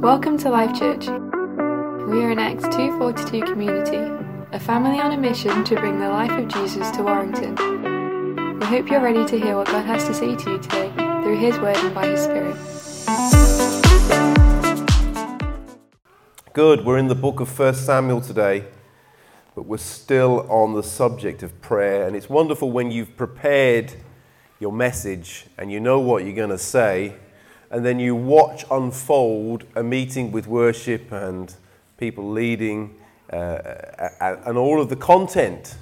Welcome to Life Church. We are an Acts 242 community, a family on a mission to bring the life of Jesus to Warrington. We hope you're ready to hear what God has to say to you today through His Word and by His Spirit. Good, we're in the book of 1 Samuel today, but we're still on the subject of prayer. And it's wonderful when you've prepared your message and you know what you're going to say and then you watch unfold a meeting with worship and people leading, uh, and all of the content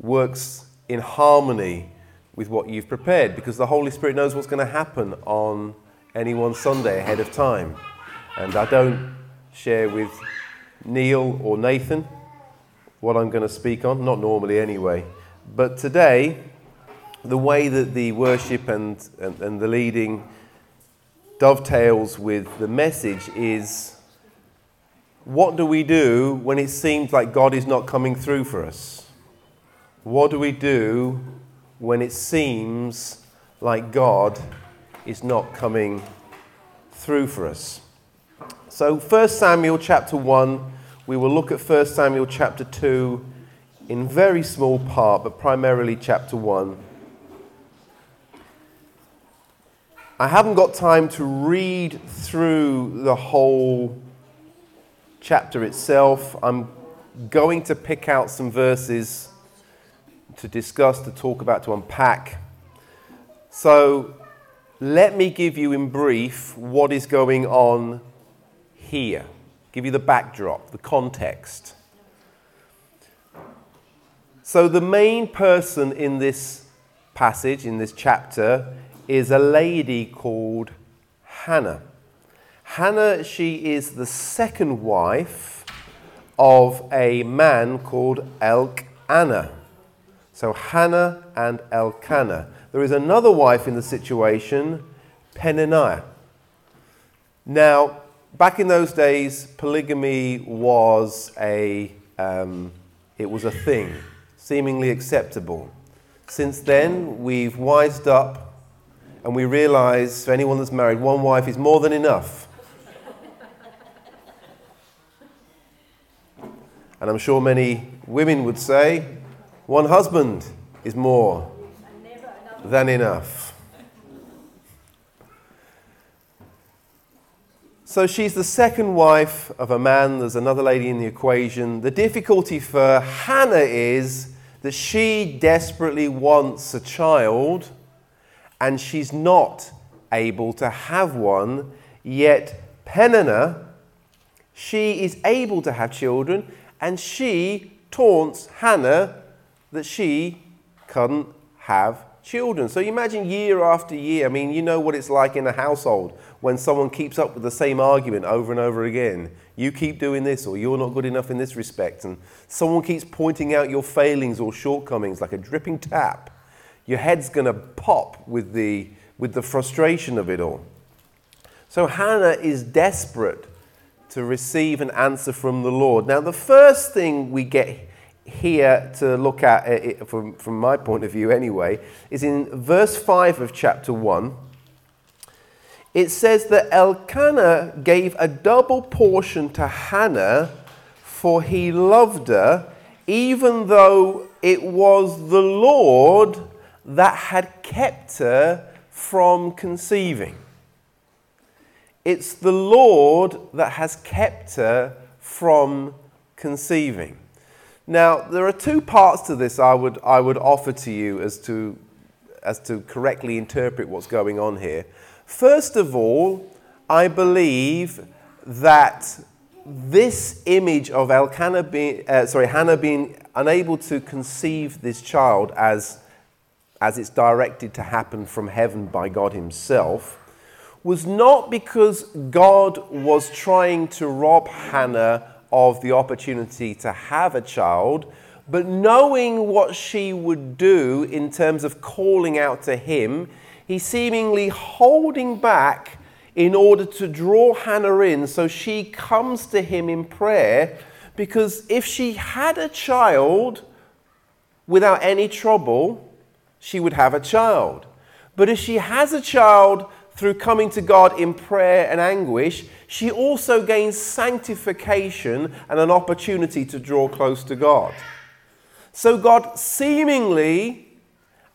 works in harmony with what you've prepared because the Holy Spirit knows what's going to happen on any one Sunday ahead of time. And I don't share with Neil or Nathan what I'm going to speak on, not normally anyway. But today, the way that the worship and, and, and the leading dovetails with the message is what do we do when it seems like God is not coming through for us? What do we do when it seems like God is not coming through for us? So 1 Samuel chapter 1, we will look at 1 Samuel chapter 2 in very small part, but primarily chapter 1. I haven't got time to read through the whole chapter itself. I'm going to pick out some verses to discuss, to talk about, to unpack. So let me give you in brief what is going on here, give you the backdrop, the context. So, the main person in this passage, in this chapter, is a lady called Hannah. Hannah, she is the second wife of a man called Elk Elkanah. So Hannah and Elkanah. There is another wife in the situation, Peninnah. Now, back in those days, polygamy was a um, it was a thing, seemingly acceptable. Since then, we've wised up and we realize for anyone that's married, one wife is more than enough. and I'm sure many women would say, one husband is more than enough. So she's the second wife of a man. There's another lady in the equation. The difficulty for Hannah is that she desperately wants a child and she's not able to have one, yet Peninnah, she is able to have children, and she taunts Hannah that she couldn't have children. So you imagine year after year, I mean, you know what it's like in a household when someone keeps up with the same argument over and over again. You keep doing this, or you're not good enough in this respect, and someone keeps pointing out your failings or shortcomings like a dripping tap your head's going to pop with the, with the frustration of it all. So Hannah is desperate to receive an answer from the Lord. Now, the first thing we get here to look at, uh, from, from my point of view anyway, is in verse 5 of chapter 1. It says that Elkanah gave a double portion to Hannah, for he loved her, even though it was the Lord that had kept her from conceiving. It's the Lord that has kept her from conceiving. Now, there are two parts to this I would, I would offer to you as to, as to correctly interpret what's going on here. First of all, I believe that this image of Elkanah being, uh, sorry, Hannah being unable to conceive this child as as it's directed to happen from heaven by God Himself, was not because God was trying to rob Hannah of the opportunity to have a child, but knowing what she would do in terms of calling out to Him, He seemingly holding back in order to draw Hannah in so she comes to Him in prayer. Because if she had a child without any trouble, she would have a child. But if she has a child through coming to God in prayer and anguish, she also gains sanctification and an opportunity to draw close to God. So God seemingly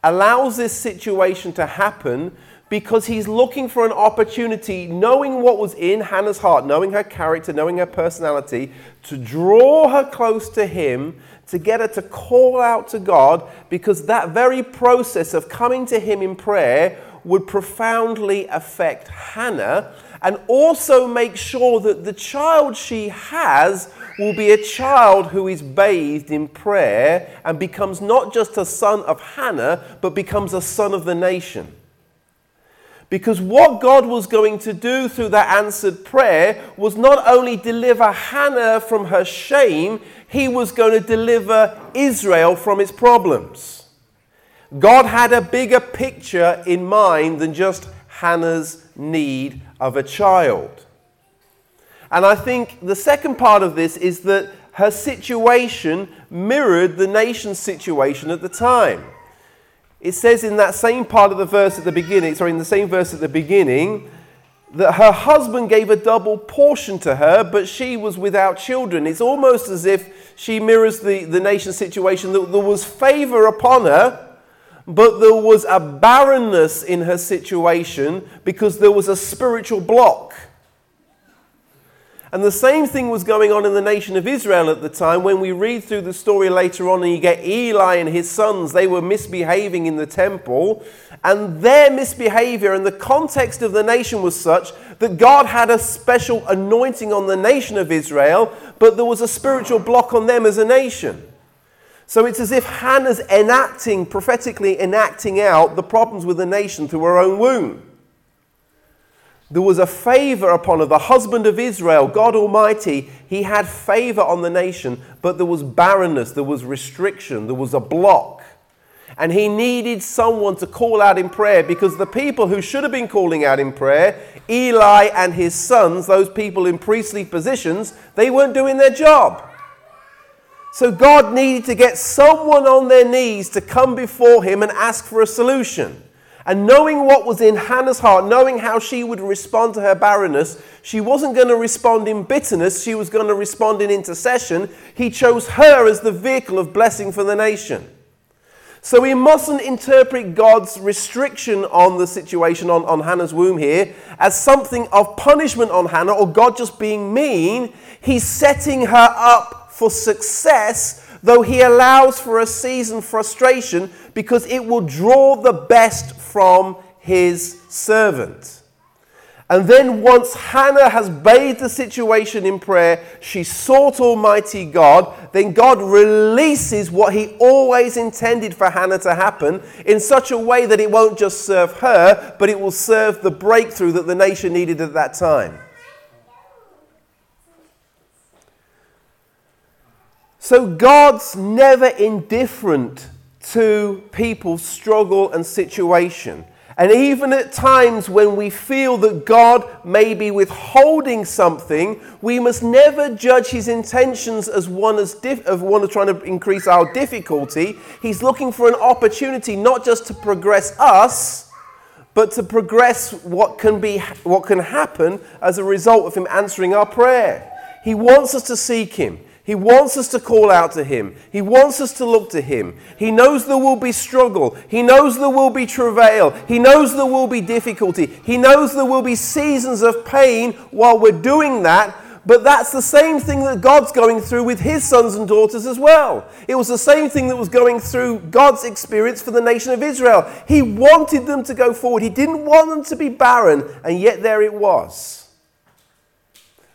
allows this situation to happen because he's looking for an opportunity, knowing what was in Hannah's heart, knowing her character, knowing her personality, to draw her close to him, to get her to call out to God, because that very process of coming to him in prayer would profoundly affect Hannah and also make sure that the child she has will be a child who is bathed in prayer and becomes not just a son of Hannah, but becomes a son of the nation. Because what God was going to do through that answered prayer was not only deliver Hannah from her shame, he was going to deliver Israel from its problems. God had a bigger picture in mind than just Hannah's need of a child. And I think the second part of this is that her situation mirrored the nation's situation at the time. It says in that same part of the verse at the beginning, sorry, in the same verse at the beginning, that her husband gave a double portion to her, but she was without children. It's almost as if she mirrors the, the nation's situation that there was favor upon her, but there was a barrenness in her situation because there was a spiritual block. And the same thing was going on in the nation of Israel at the time. When we read through the story later on, and you get Eli and his sons, they were misbehaving in the temple. And their misbehavior and the context of the nation was such that God had a special anointing on the nation of Israel, but there was a spiritual block on them as a nation. So it's as if Hannah's enacting, prophetically enacting out the problems with the nation through her own womb. There was a favor upon her. The husband of Israel, God Almighty, he had favor on the nation, but there was barrenness, there was restriction, there was a block. And he needed someone to call out in prayer because the people who should have been calling out in prayer, Eli and his sons, those people in priestly positions, they weren't doing their job. So God needed to get someone on their knees to come before him and ask for a solution. And knowing what was in Hannah's heart, knowing how she would respond to her barrenness, she wasn't going to respond in bitterness, she was going to respond in intercession. He chose her as the vehicle of blessing for the nation. So we mustn't interpret God's restriction on the situation on, on Hannah's womb here as something of punishment on Hannah or God just being mean. He's setting her up for success though he allows for a season frustration because it will draw the best from his servant. And then, once Hannah has bathed the situation in prayer, she sought Almighty God, then God releases what He always intended for Hannah to happen in such a way that it won't just serve her, but it will serve the breakthrough that the nation needed at that time. So God's never indifferent to people's struggle and situation. And even at times when we feel that God may be withholding something, we must never judge his intentions as one as dif- of one trying to increase our difficulty. He's looking for an opportunity not just to progress us, but to progress what can be what can happen as a result of him answering our prayer. He wants us to seek him. He wants us to call out to Him. He wants us to look to Him. He knows there will be struggle. He knows there will be travail. He knows there will be difficulty. He knows there will be seasons of pain while we're doing that. But that's the same thing that God's going through with His sons and daughters as well. It was the same thing that was going through God's experience for the nation of Israel. He wanted them to go forward, He didn't want them to be barren, and yet there it was.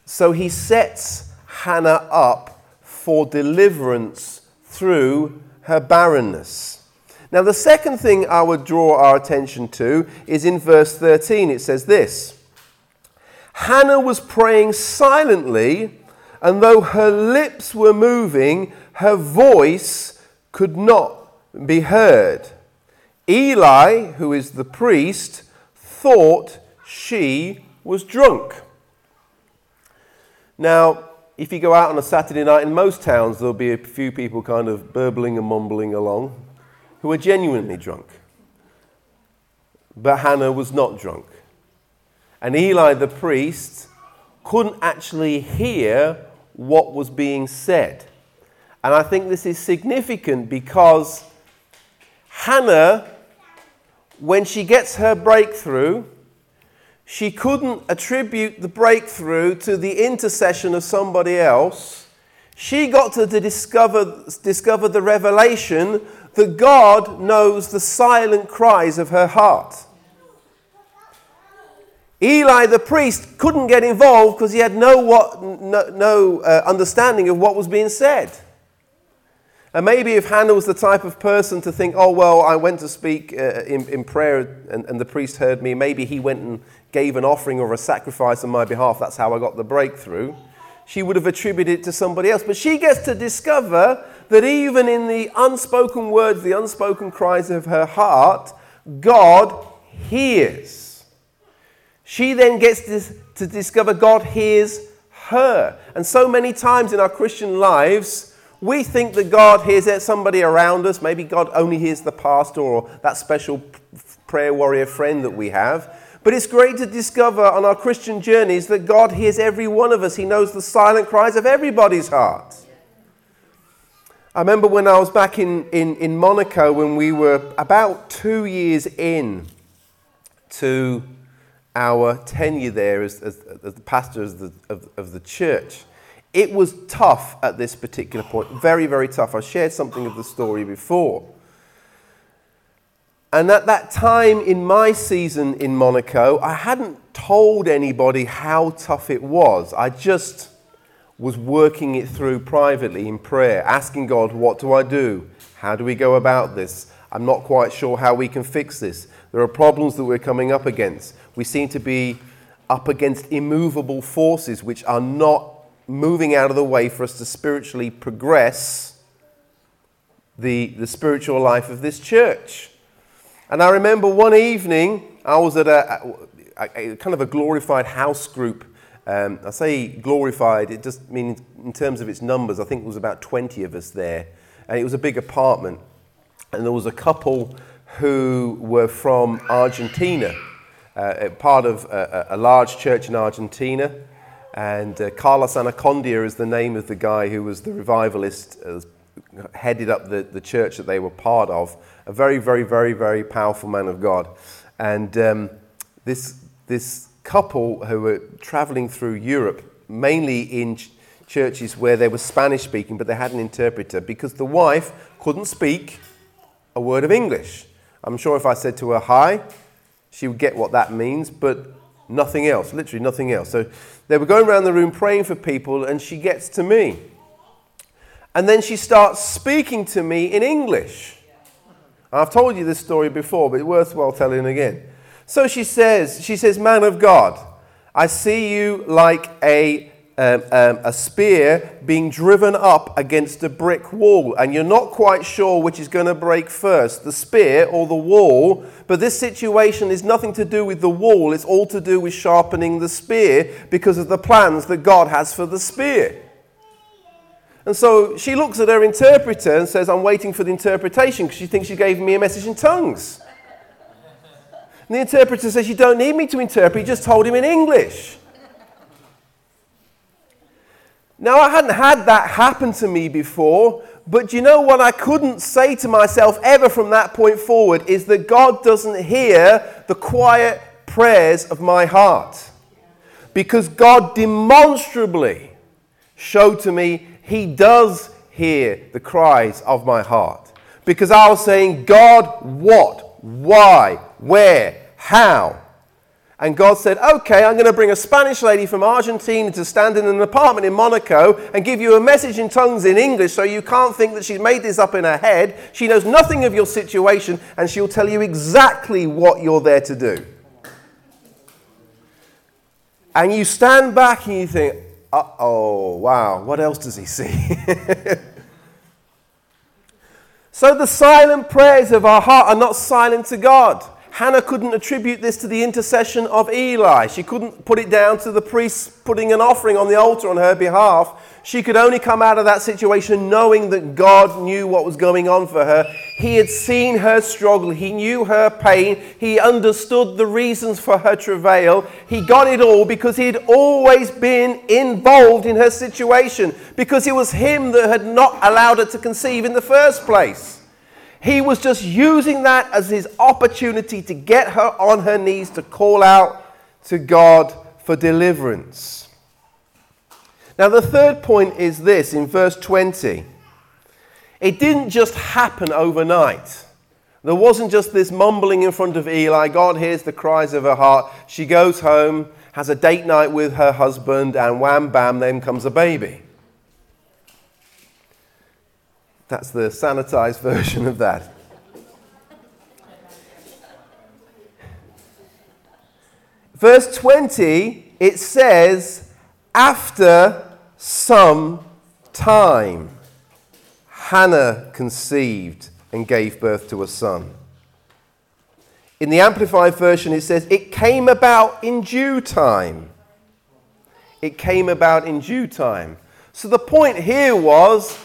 So He sets Hannah up for deliverance through her barrenness. Now, the second thing I would draw our attention to is in verse 13. It says this Hannah was praying silently, and though her lips were moving, her voice could not be heard. Eli, who is the priest, thought she was drunk. Now, if you go out on a Saturday night in most towns, there'll be a few people kind of burbling and mumbling along who are genuinely drunk. But Hannah was not drunk. And Eli the priest couldn't actually hear what was being said. And I think this is significant because Hannah, when she gets her breakthrough, she couldn't attribute the breakthrough to the intercession of somebody else. She got to discover, discover the revelation that God knows the silent cries of her heart. Eli the priest couldn't get involved because he had no, what, no, no uh, understanding of what was being said. And maybe if Hannah was the type of person to think, oh, well, I went to speak uh, in, in prayer and, and the priest heard me, maybe he went and gave an offering or a sacrifice on my behalf, that's how I got the breakthrough, she would have attributed it to somebody else. But she gets to discover that even in the unspoken words, the unspoken cries of her heart, God hears. She then gets to discover God hears her. And so many times in our Christian lives, we think that God hears somebody around us. Maybe God only hears the pastor or that special prayer warrior friend that we have. But it's great to discover on our Christian journeys that God hears every one of us. He knows the silent cries of everybody's heart. I remember when I was back in, in, in Monaco when we were about two years in to our tenure there as, as, as the pastor of the, of, of the church. It was tough at this particular point, very, very tough. I shared something of the story before. And at that time in my season in Monaco, I hadn't told anybody how tough it was. I just was working it through privately in prayer, asking God, What do I do? How do we go about this? I'm not quite sure how we can fix this. There are problems that we're coming up against. We seem to be up against immovable forces which are not moving out of the way for us to spiritually progress the, the spiritual life of this church. And I remember one evening, I was at a, a, a kind of a glorified house group. Um, I say glorified, it just means in terms of its numbers, I think it was about 20 of us there. And it was a big apartment. And there was a couple who were from Argentina, uh, part of a, a, large church in Argentina. And uh, Carlos Anacondia is the name of the guy who was the revivalist, uh, headed up the, the church that they were part of a very, very, very, very powerful man of God. And um, this, this couple who were traveling through Europe, mainly in ch- churches where they were Spanish speaking, but they had an interpreter because the wife couldn't speak a word of English. I'm sure if I said to her hi, she would get what that means, but nothing else, literally nothing else. So they were going around the room praying for people, and she gets to me. And then she starts speaking to me in English. I've told you this story before, but it's worthwhile telling again. So she says, she says, man of God, I see you like a, um, um, a spear being driven up against a brick wall, and you're not quite sure which is going to break first, the spear or the wall. But this situation is nothing to do with the wall, it's all to do with sharpening the spear because of the plans that God has for the spear. And so she looks at her interpreter and says, I'm waiting for the interpretation because she thinks you gave me a message in tongues. And the interpreter says, You don't need me to interpret, you just told him in English. Now, I hadn't had that happen to me before, but you know what I couldn't say to myself ever from that point forward is that God doesn't hear the quiet prayers of my heart. Because God demonstrably showed to me he does hear the cries of my heart. Because I was saying, God, what? Why? Where? How? And God said, Okay, I'm going to bring a Spanish lady from Argentina to stand in an apartment in Monaco and give you a message in tongues in English so you can't think that she's made this up in her head. She knows nothing of your situation and she'll tell you exactly what you're there to do. And you stand back and you think, uh oh, wow, what else does he see? so the silent prayers of our heart are not silent to God. Hannah couldn't attribute this to the intercession of Eli. She couldn't put it down to the priest putting an offering on the altar on her behalf. She could only come out of that situation knowing that God knew what was going on for her. He had seen her struggle. He knew her pain. He understood the reasons for her travail. He got it all because he had always been involved in her situation, because it was him that had not allowed her to conceive in the first place. He was just using that as his opportunity to get her on her knees to call out to God for deliverance. Now, the third point is this in verse 20. It didn't just happen overnight. There wasn't just this mumbling in front of Eli. God hears the cries of her heart. She goes home, has a date night with her husband, and wham bam, then comes a baby. That's the sanitized version of that. Verse 20, it says, after some time, Hannah conceived and gave birth to a son. In the Amplified Version, it says, it came about in due time. It came about in due time. So the point here was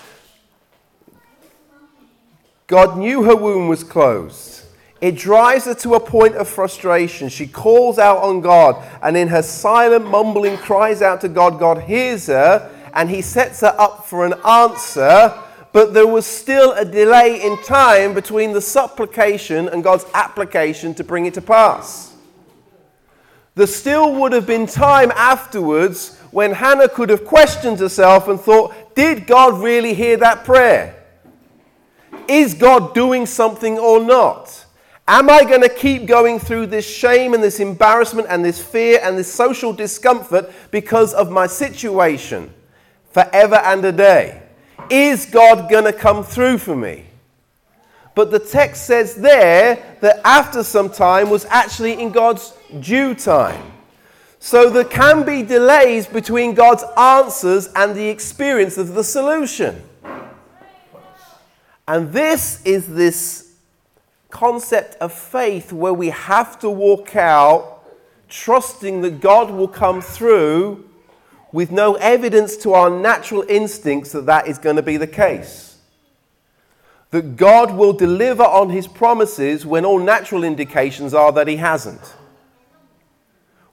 God knew her womb was closed. It drives her to a point of frustration. She calls out on God and, in her silent mumbling, cries out to God. God hears her and he sets her up for an answer. But there was still a delay in time between the supplication and God's application to bring it to pass. There still would have been time afterwards when Hannah could have questioned herself and thought, Did God really hear that prayer? Is God doing something or not? Am I going to keep going through this shame and this embarrassment and this fear and this social discomfort because of my situation forever and a day? Is God going to come through for me? But the text says there that after some time was actually in God's due time. So there can be delays between God's answers and the experience of the solution. And this is this concept of faith where we have to walk out trusting that God will come through with no evidence to our natural instincts that that is going to be the case. That God will deliver on his promises when all natural indications are that he hasn't.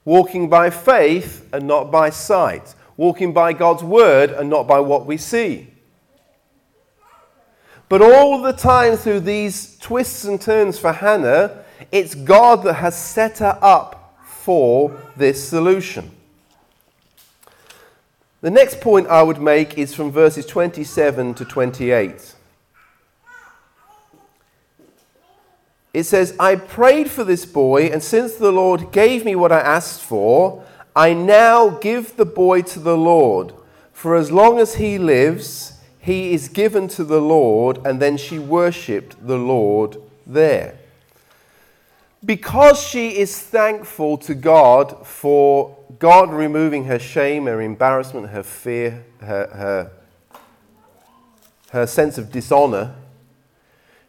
Walking by faith and not by sight. Walking by God's word and not by what we see. But all the time through these twists and turns for Hannah, it's God that has set her up for this solution. The next point I would make is from verses 27 to 28. It says, I prayed for this boy, and since the Lord gave me what I asked for, I now give the boy to the Lord. For as long as he lives, he is given to the Lord, and then she worshipped the Lord there. Because she is thankful to God for God removing her shame, her embarrassment, her fear, her, her, her sense of dishonor,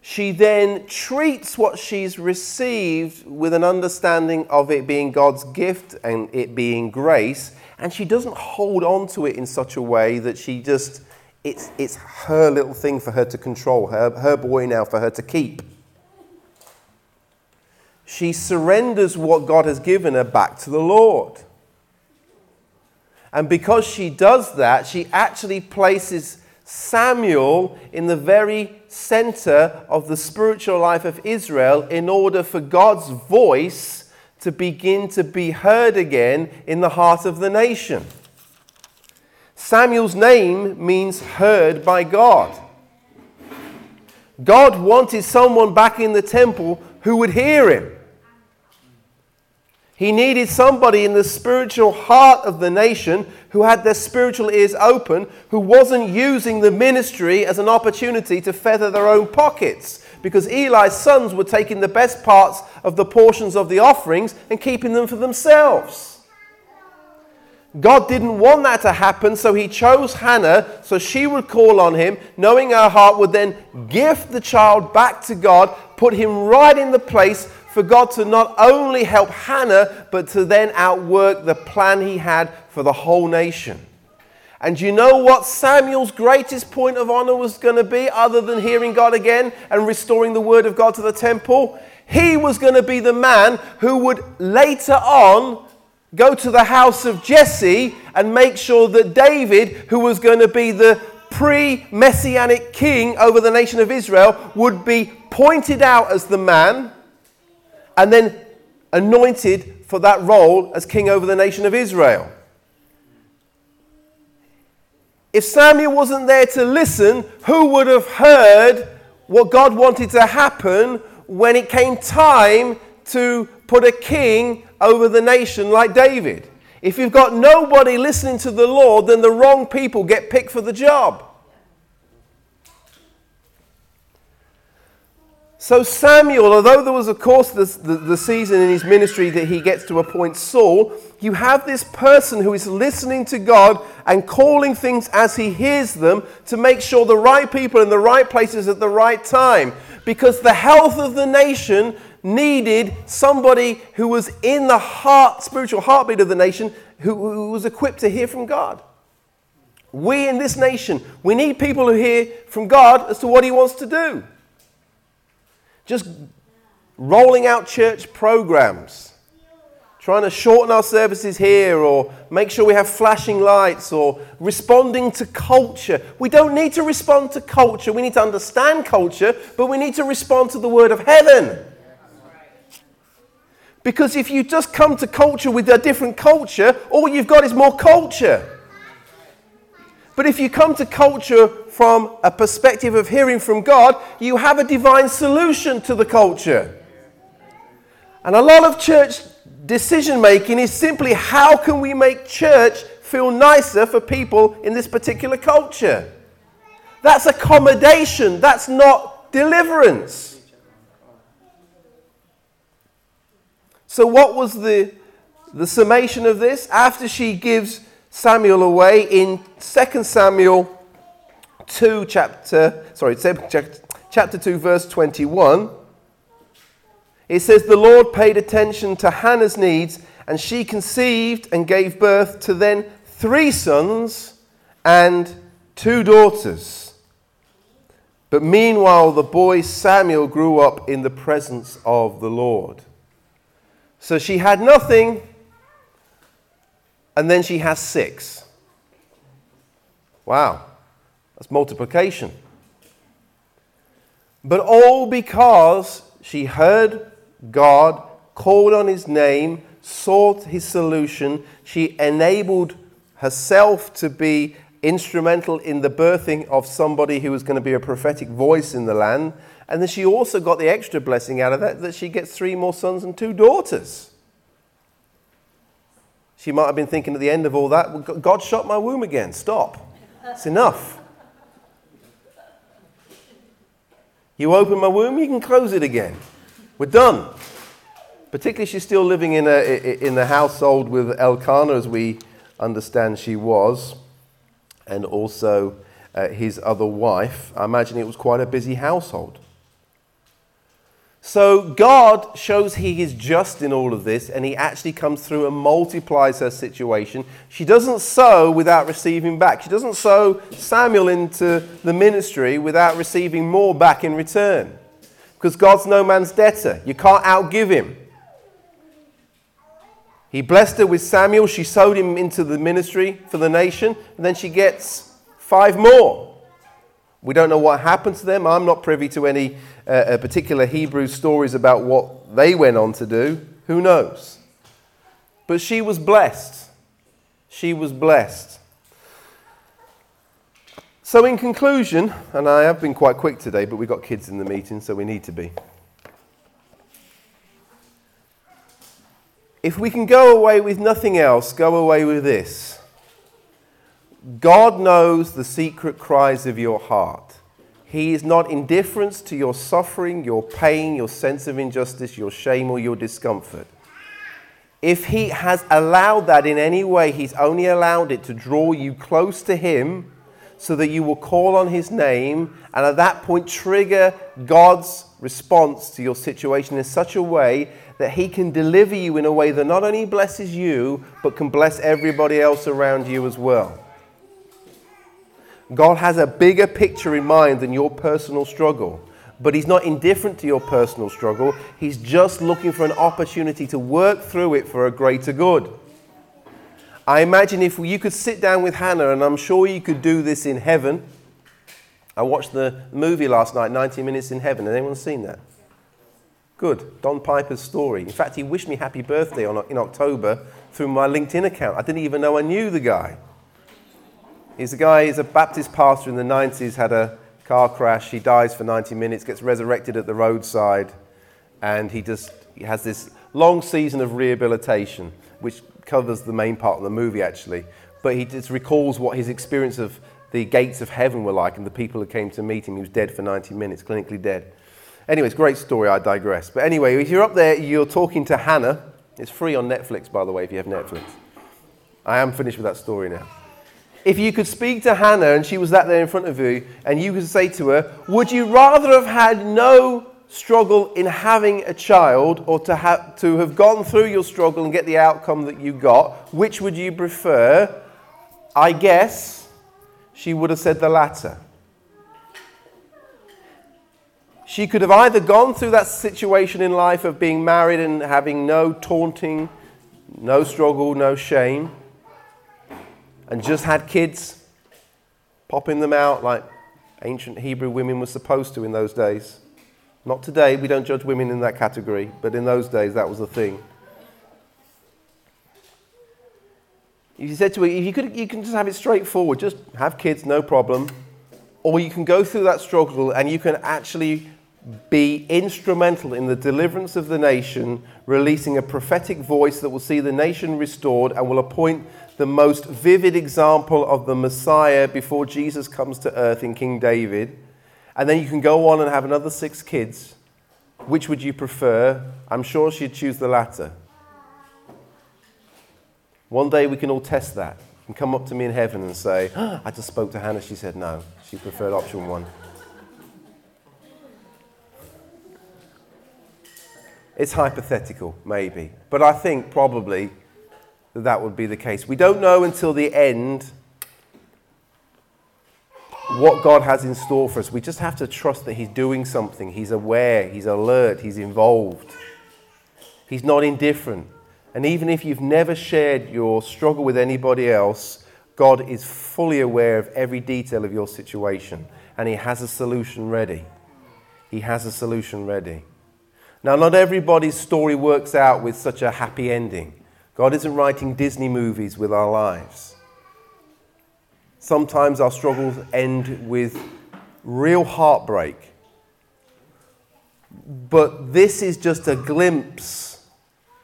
she then treats what she's received with an understanding of it being God's gift and it being grace, and she doesn't hold on to it in such a way that she just it's, it's her little thing for her to control, her, her boy now for her to keep. She surrenders what God has given her back to the Lord. And because she does that, she actually places Samuel in the very center of the spiritual life of Israel in order for God's voice to begin to be heard again in the heart of the nation. Samuel's name means heard by God. God wanted someone back in the temple who would hear him. He needed somebody in the spiritual heart of the nation who had their spiritual ears open, who wasn't using the ministry as an opportunity to feather their own pockets. Because Eli's sons were taking the best parts of the portions of the offerings and keeping them for themselves. God didn't want that to happen, so he chose Hannah so she would call on him, knowing her heart would then gift the child back to God, put him right in the place for God to not only help Hannah, but to then outwork the plan he had for the whole nation. And you know what Samuel's greatest point of honor was going to be, other than hearing God again and restoring the word of God to the temple? He was going to be the man who would later on go to the house of Jesse and make sure that David, who was going to be the pre messianic king over the nation of Israel, would be pointed out as the man and then anointed for that role as king over the nation of Israel. If Samuel wasn't there to listen, who would have heard what God wanted to happen when it came time to put a king over the nation like David? If you've got nobody listening to the Lord, then the wrong people get picked for the job. So, Samuel, although there was, of course, the, the, season in his ministry that he gets to appoint Saul, you have this person who is listening to God and calling things as he hears them to make sure the right people in the right places at the right time. Because the health of the nation needed somebody who was in the heart, spiritual heartbeat of the nation, who, who was equipped to hear from God. We in this nation, we need people who hear from God as to what he wants to do just rolling out church programs, trying to shorten our services here, or make sure we have flashing lights, or responding to culture. We don't need to respond to culture. We need to understand culture, but we need to respond to the word of heaven. Because if you just come to culture with a different culture, all you've got is more culture. But if you come to culture from a perspective of hearing from God, you have a divine solution to the culture. And a lot of church decision making is simply how can we make church feel nicer for people in this particular culture? That's accommodation, that's not deliverance. So, what was the, the summation of this? After she gives Samuel away in 2 Samuel 2 chapter sorry chapter 2 verse 21 it says the Lord paid attention to Hannah's needs and she conceived and gave birth to then three sons and two daughters but meanwhile the boy Samuel grew up in the presence of the Lord so she had nothing and then she has six. Wow, that's multiplication. But all because she heard God, called on his name, sought his solution, she enabled herself to be instrumental in the birthing of somebody who was going to be a prophetic voice in the land. And then she also got the extra blessing out of that that she gets three more sons and two daughters. She might have been thinking at the end of all that, God shot my womb again. Stop. It's enough. You open my womb, you can close it again. We're done. Particularly, she's still living in, a, in the household with Elkanah, as we understand she was, and also uh, his other wife. I imagine it was quite a busy household. So God shows He is just in all of this, and He actually comes through and multiplies her situation. She doesn't sow without receiving back. She doesn't sow Samuel into the ministry without receiving more back in return. Because God's no man's debtor. You can't outgive Him. He blessed her with Samuel. She sowed him into the ministry for the nation, and then she gets five more. We don't know what happened to them. I'm not privy to any uh, particular Hebrew stories about what they went on to do. Who knows? But she was blessed. She was blessed. So, in conclusion, and I have been quite quick today, but we've got kids in the meeting, so we need to be. If we can go away with nothing else, go away with this. God knows the secret cries of your heart. He is not indifferent to your suffering, your pain, your sense of injustice, your shame, or your discomfort. If He has allowed that in any way, He's only allowed it to draw you close to Him so that you will call on his name and at that point trigger God's response to your situation in such a way that he can deliver you in a way that not only blesses you, but can bless everybody else around you as well. God has a bigger picture in mind than your personal struggle. But he's not indifferent to your personal struggle. He's just looking for an opportunity to work through it for a greater good. I imagine if you could sit down with Hannah, and I'm sure you could do this in heaven. I watched the movie last night, 90 Minutes in Heaven. Has anyone seen that? Good. Don Piper's story. In fact, he wished me happy birthday in October through my LinkedIn account. I didn't even know I knew the guy. He's a guy, he's a Baptist pastor in the 90s, had a car crash. He dies for 90 minutes, gets resurrected at the roadside, and he just he has this long season of rehabilitation, which covers the main part of the movie, actually. But he just recalls what his experience of the gates of heaven were like and the people who came to meet him. He was dead for 90 minutes, clinically dead. Anyways, great story, I digress. But anyway, if you're up there, you're talking to Hannah. It's free on Netflix, by the way, if you have Netflix. I am finished with that story now. If you could speak to Hannah and she was that there in front of you, and you could say to her, Would you rather have had no struggle in having a child or to have, to have gone through your struggle and get the outcome that you got, which would you prefer? I guess she would have said the latter. She could have either gone through that situation in life of being married and having no taunting, no struggle, no shame, and just had kids, popping them out like ancient Hebrew women were supposed to in those days. Not today, we don't judge women in that category, but in those days that was the thing. You said to her, if you, could, you can just have it straightforward, just have kids, no problem. Or you can go through that struggle and you can actually be instrumental in the deliverance of the nation, releasing a prophetic voice that will see the nation restored and will appoint the most vivid example of the Messiah before Jesus comes to earth in King David and then you can go on and have another six kids. Which would you prefer? I'm sure she'd choose the latter. One day we can all test that and come up to me in heaven and say, oh, I just spoke to Hannah. She said no. She preferred option one. It's hypothetical, maybe. But I think probably that, that would be the case. We don't know until the end what God has in store for us. We just have to trust that He's doing something. He's aware, He's alert, He's involved. He's not indifferent. And even if you've never shared your struggle with anybody else, God is fully aware of every detail of your situation and He has a solution ready. He has a solution ready. Now, not everybody's story works out with such a happy ending. God isn't writing Disney movies with our lives. Sometimes our struggles end with real heartbreak. But this is just a glimpse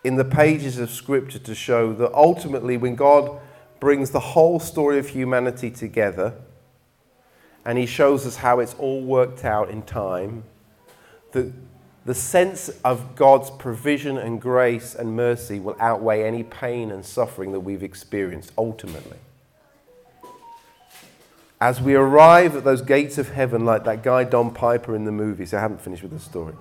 in the pages of Scripture to show that ultimately, when God brings the whole story of humanity together and He shows us how it's all worked out in time, that the sense of God's provision and grace and mercy will outweigh any pain and suffering that we've experienced ultimately as we arrive at those gates of heaven, like that guy Don Piper in the movie, so I haven't finished with the story,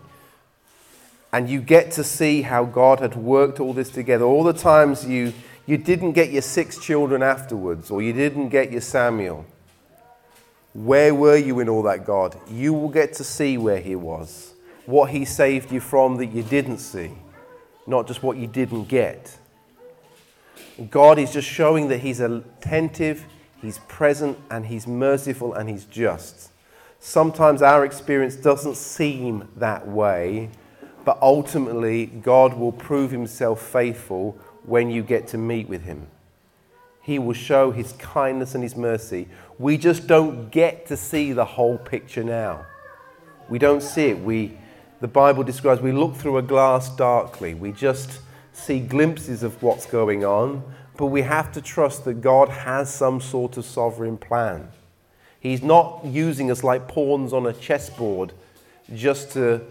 and you get to see how God had worked all this together, all the times you, you didn't get your six children afterwards, or you didn't get your Samuel. Where were you in all that, God? You will get to see where He was, what He saved you from that you didn't see, not just what you didn't get. God is just showing that He's attentive, He's present and He's merciful and He's just. Sometimes our experience doesn't seem that way, but ultimately, God will prove Himself faithful when you get to meet with Him. He will show His kindness and His mercy. We just don't get to see the whole picture now. We don't see it. We, the Bible describes we look through a glass darkly. We just see glimpses of what's going on, but we have to trust that God has some sort of sovereign plan. He's not using us like pawns on a chessboard just to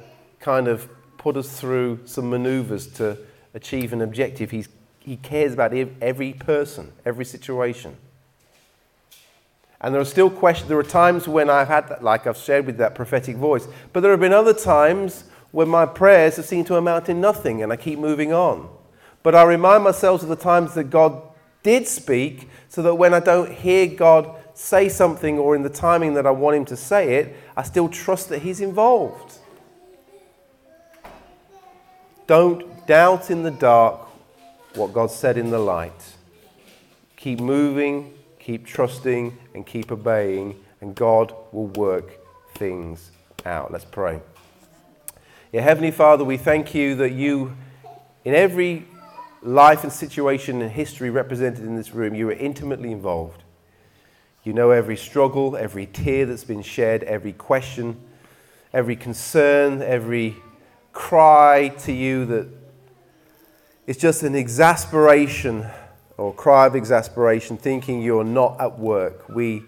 kind of put us through some maneuvers to achieve an objective. He's, he cares about every person, every situation. And there are still questions, there are times when I've had that, like I've shared with that prophetic voice, but there have been other times when my prayers have seemed to amount to nothing and I keep moving on. But I remind myself of the times that God did speak so that when I don't hear God say something or in the timing that I want Him to say it, I still trust that He's involved. Don't doubt in the dark what God said in the light. Keep moving, keep trusting, and keep obeying, and God will work things out. Let's pray. Yeah, Heavenly Father, we thank you that you, in every life and situation and history represented in this room, you are intimately involved. You know every struggle, every tear that's been shed, every question, every concern, every cry to you that it's just an exasperation or cry of exasperation, thinking you're not at work. We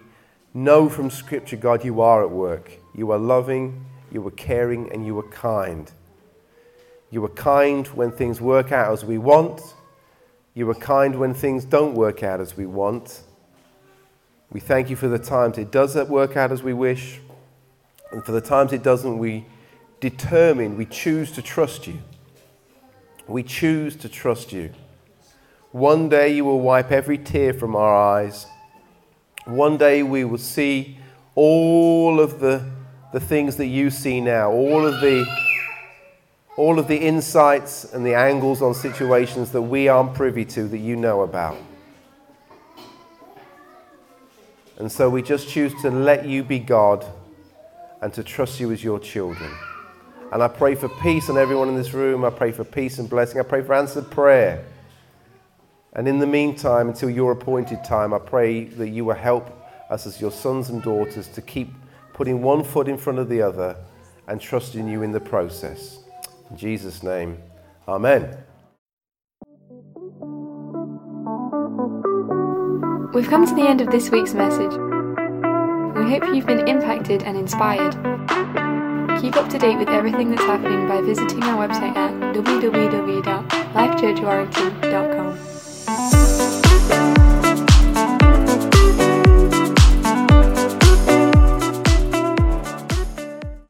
know from Scripture, God, you are at work. You are loving, you are caring, and you are kind. You are kind when things work out as we want. You are kind when things don't work out as we want. We thank you for the times it does work out as we wish. And for the times it doesn't, we determine, we choose to trust you. We choose to trust you. One day you will wipe every tear from our eyes. One day we will see all of the, the things that you see now, all of the all of the insights and the angles on situations that we aren't privy to that you know about. And so we just choose to let you be God and to trust you as your children. And I pray for peace on everyone in this room. I pray for peace and blessing. I pray for answered prayer. And in the meantime, until your appointed time, I pray that you will help us as your sons and daughters to keep putting one foot in front of the other and trusting you in the process. In Jesus' name, Amen. We've come to the end of this week's message. We hope you've been impacted and inspired. Keep up to date with everything that's happening by visiting our website at www.lifechurchwarrington.com.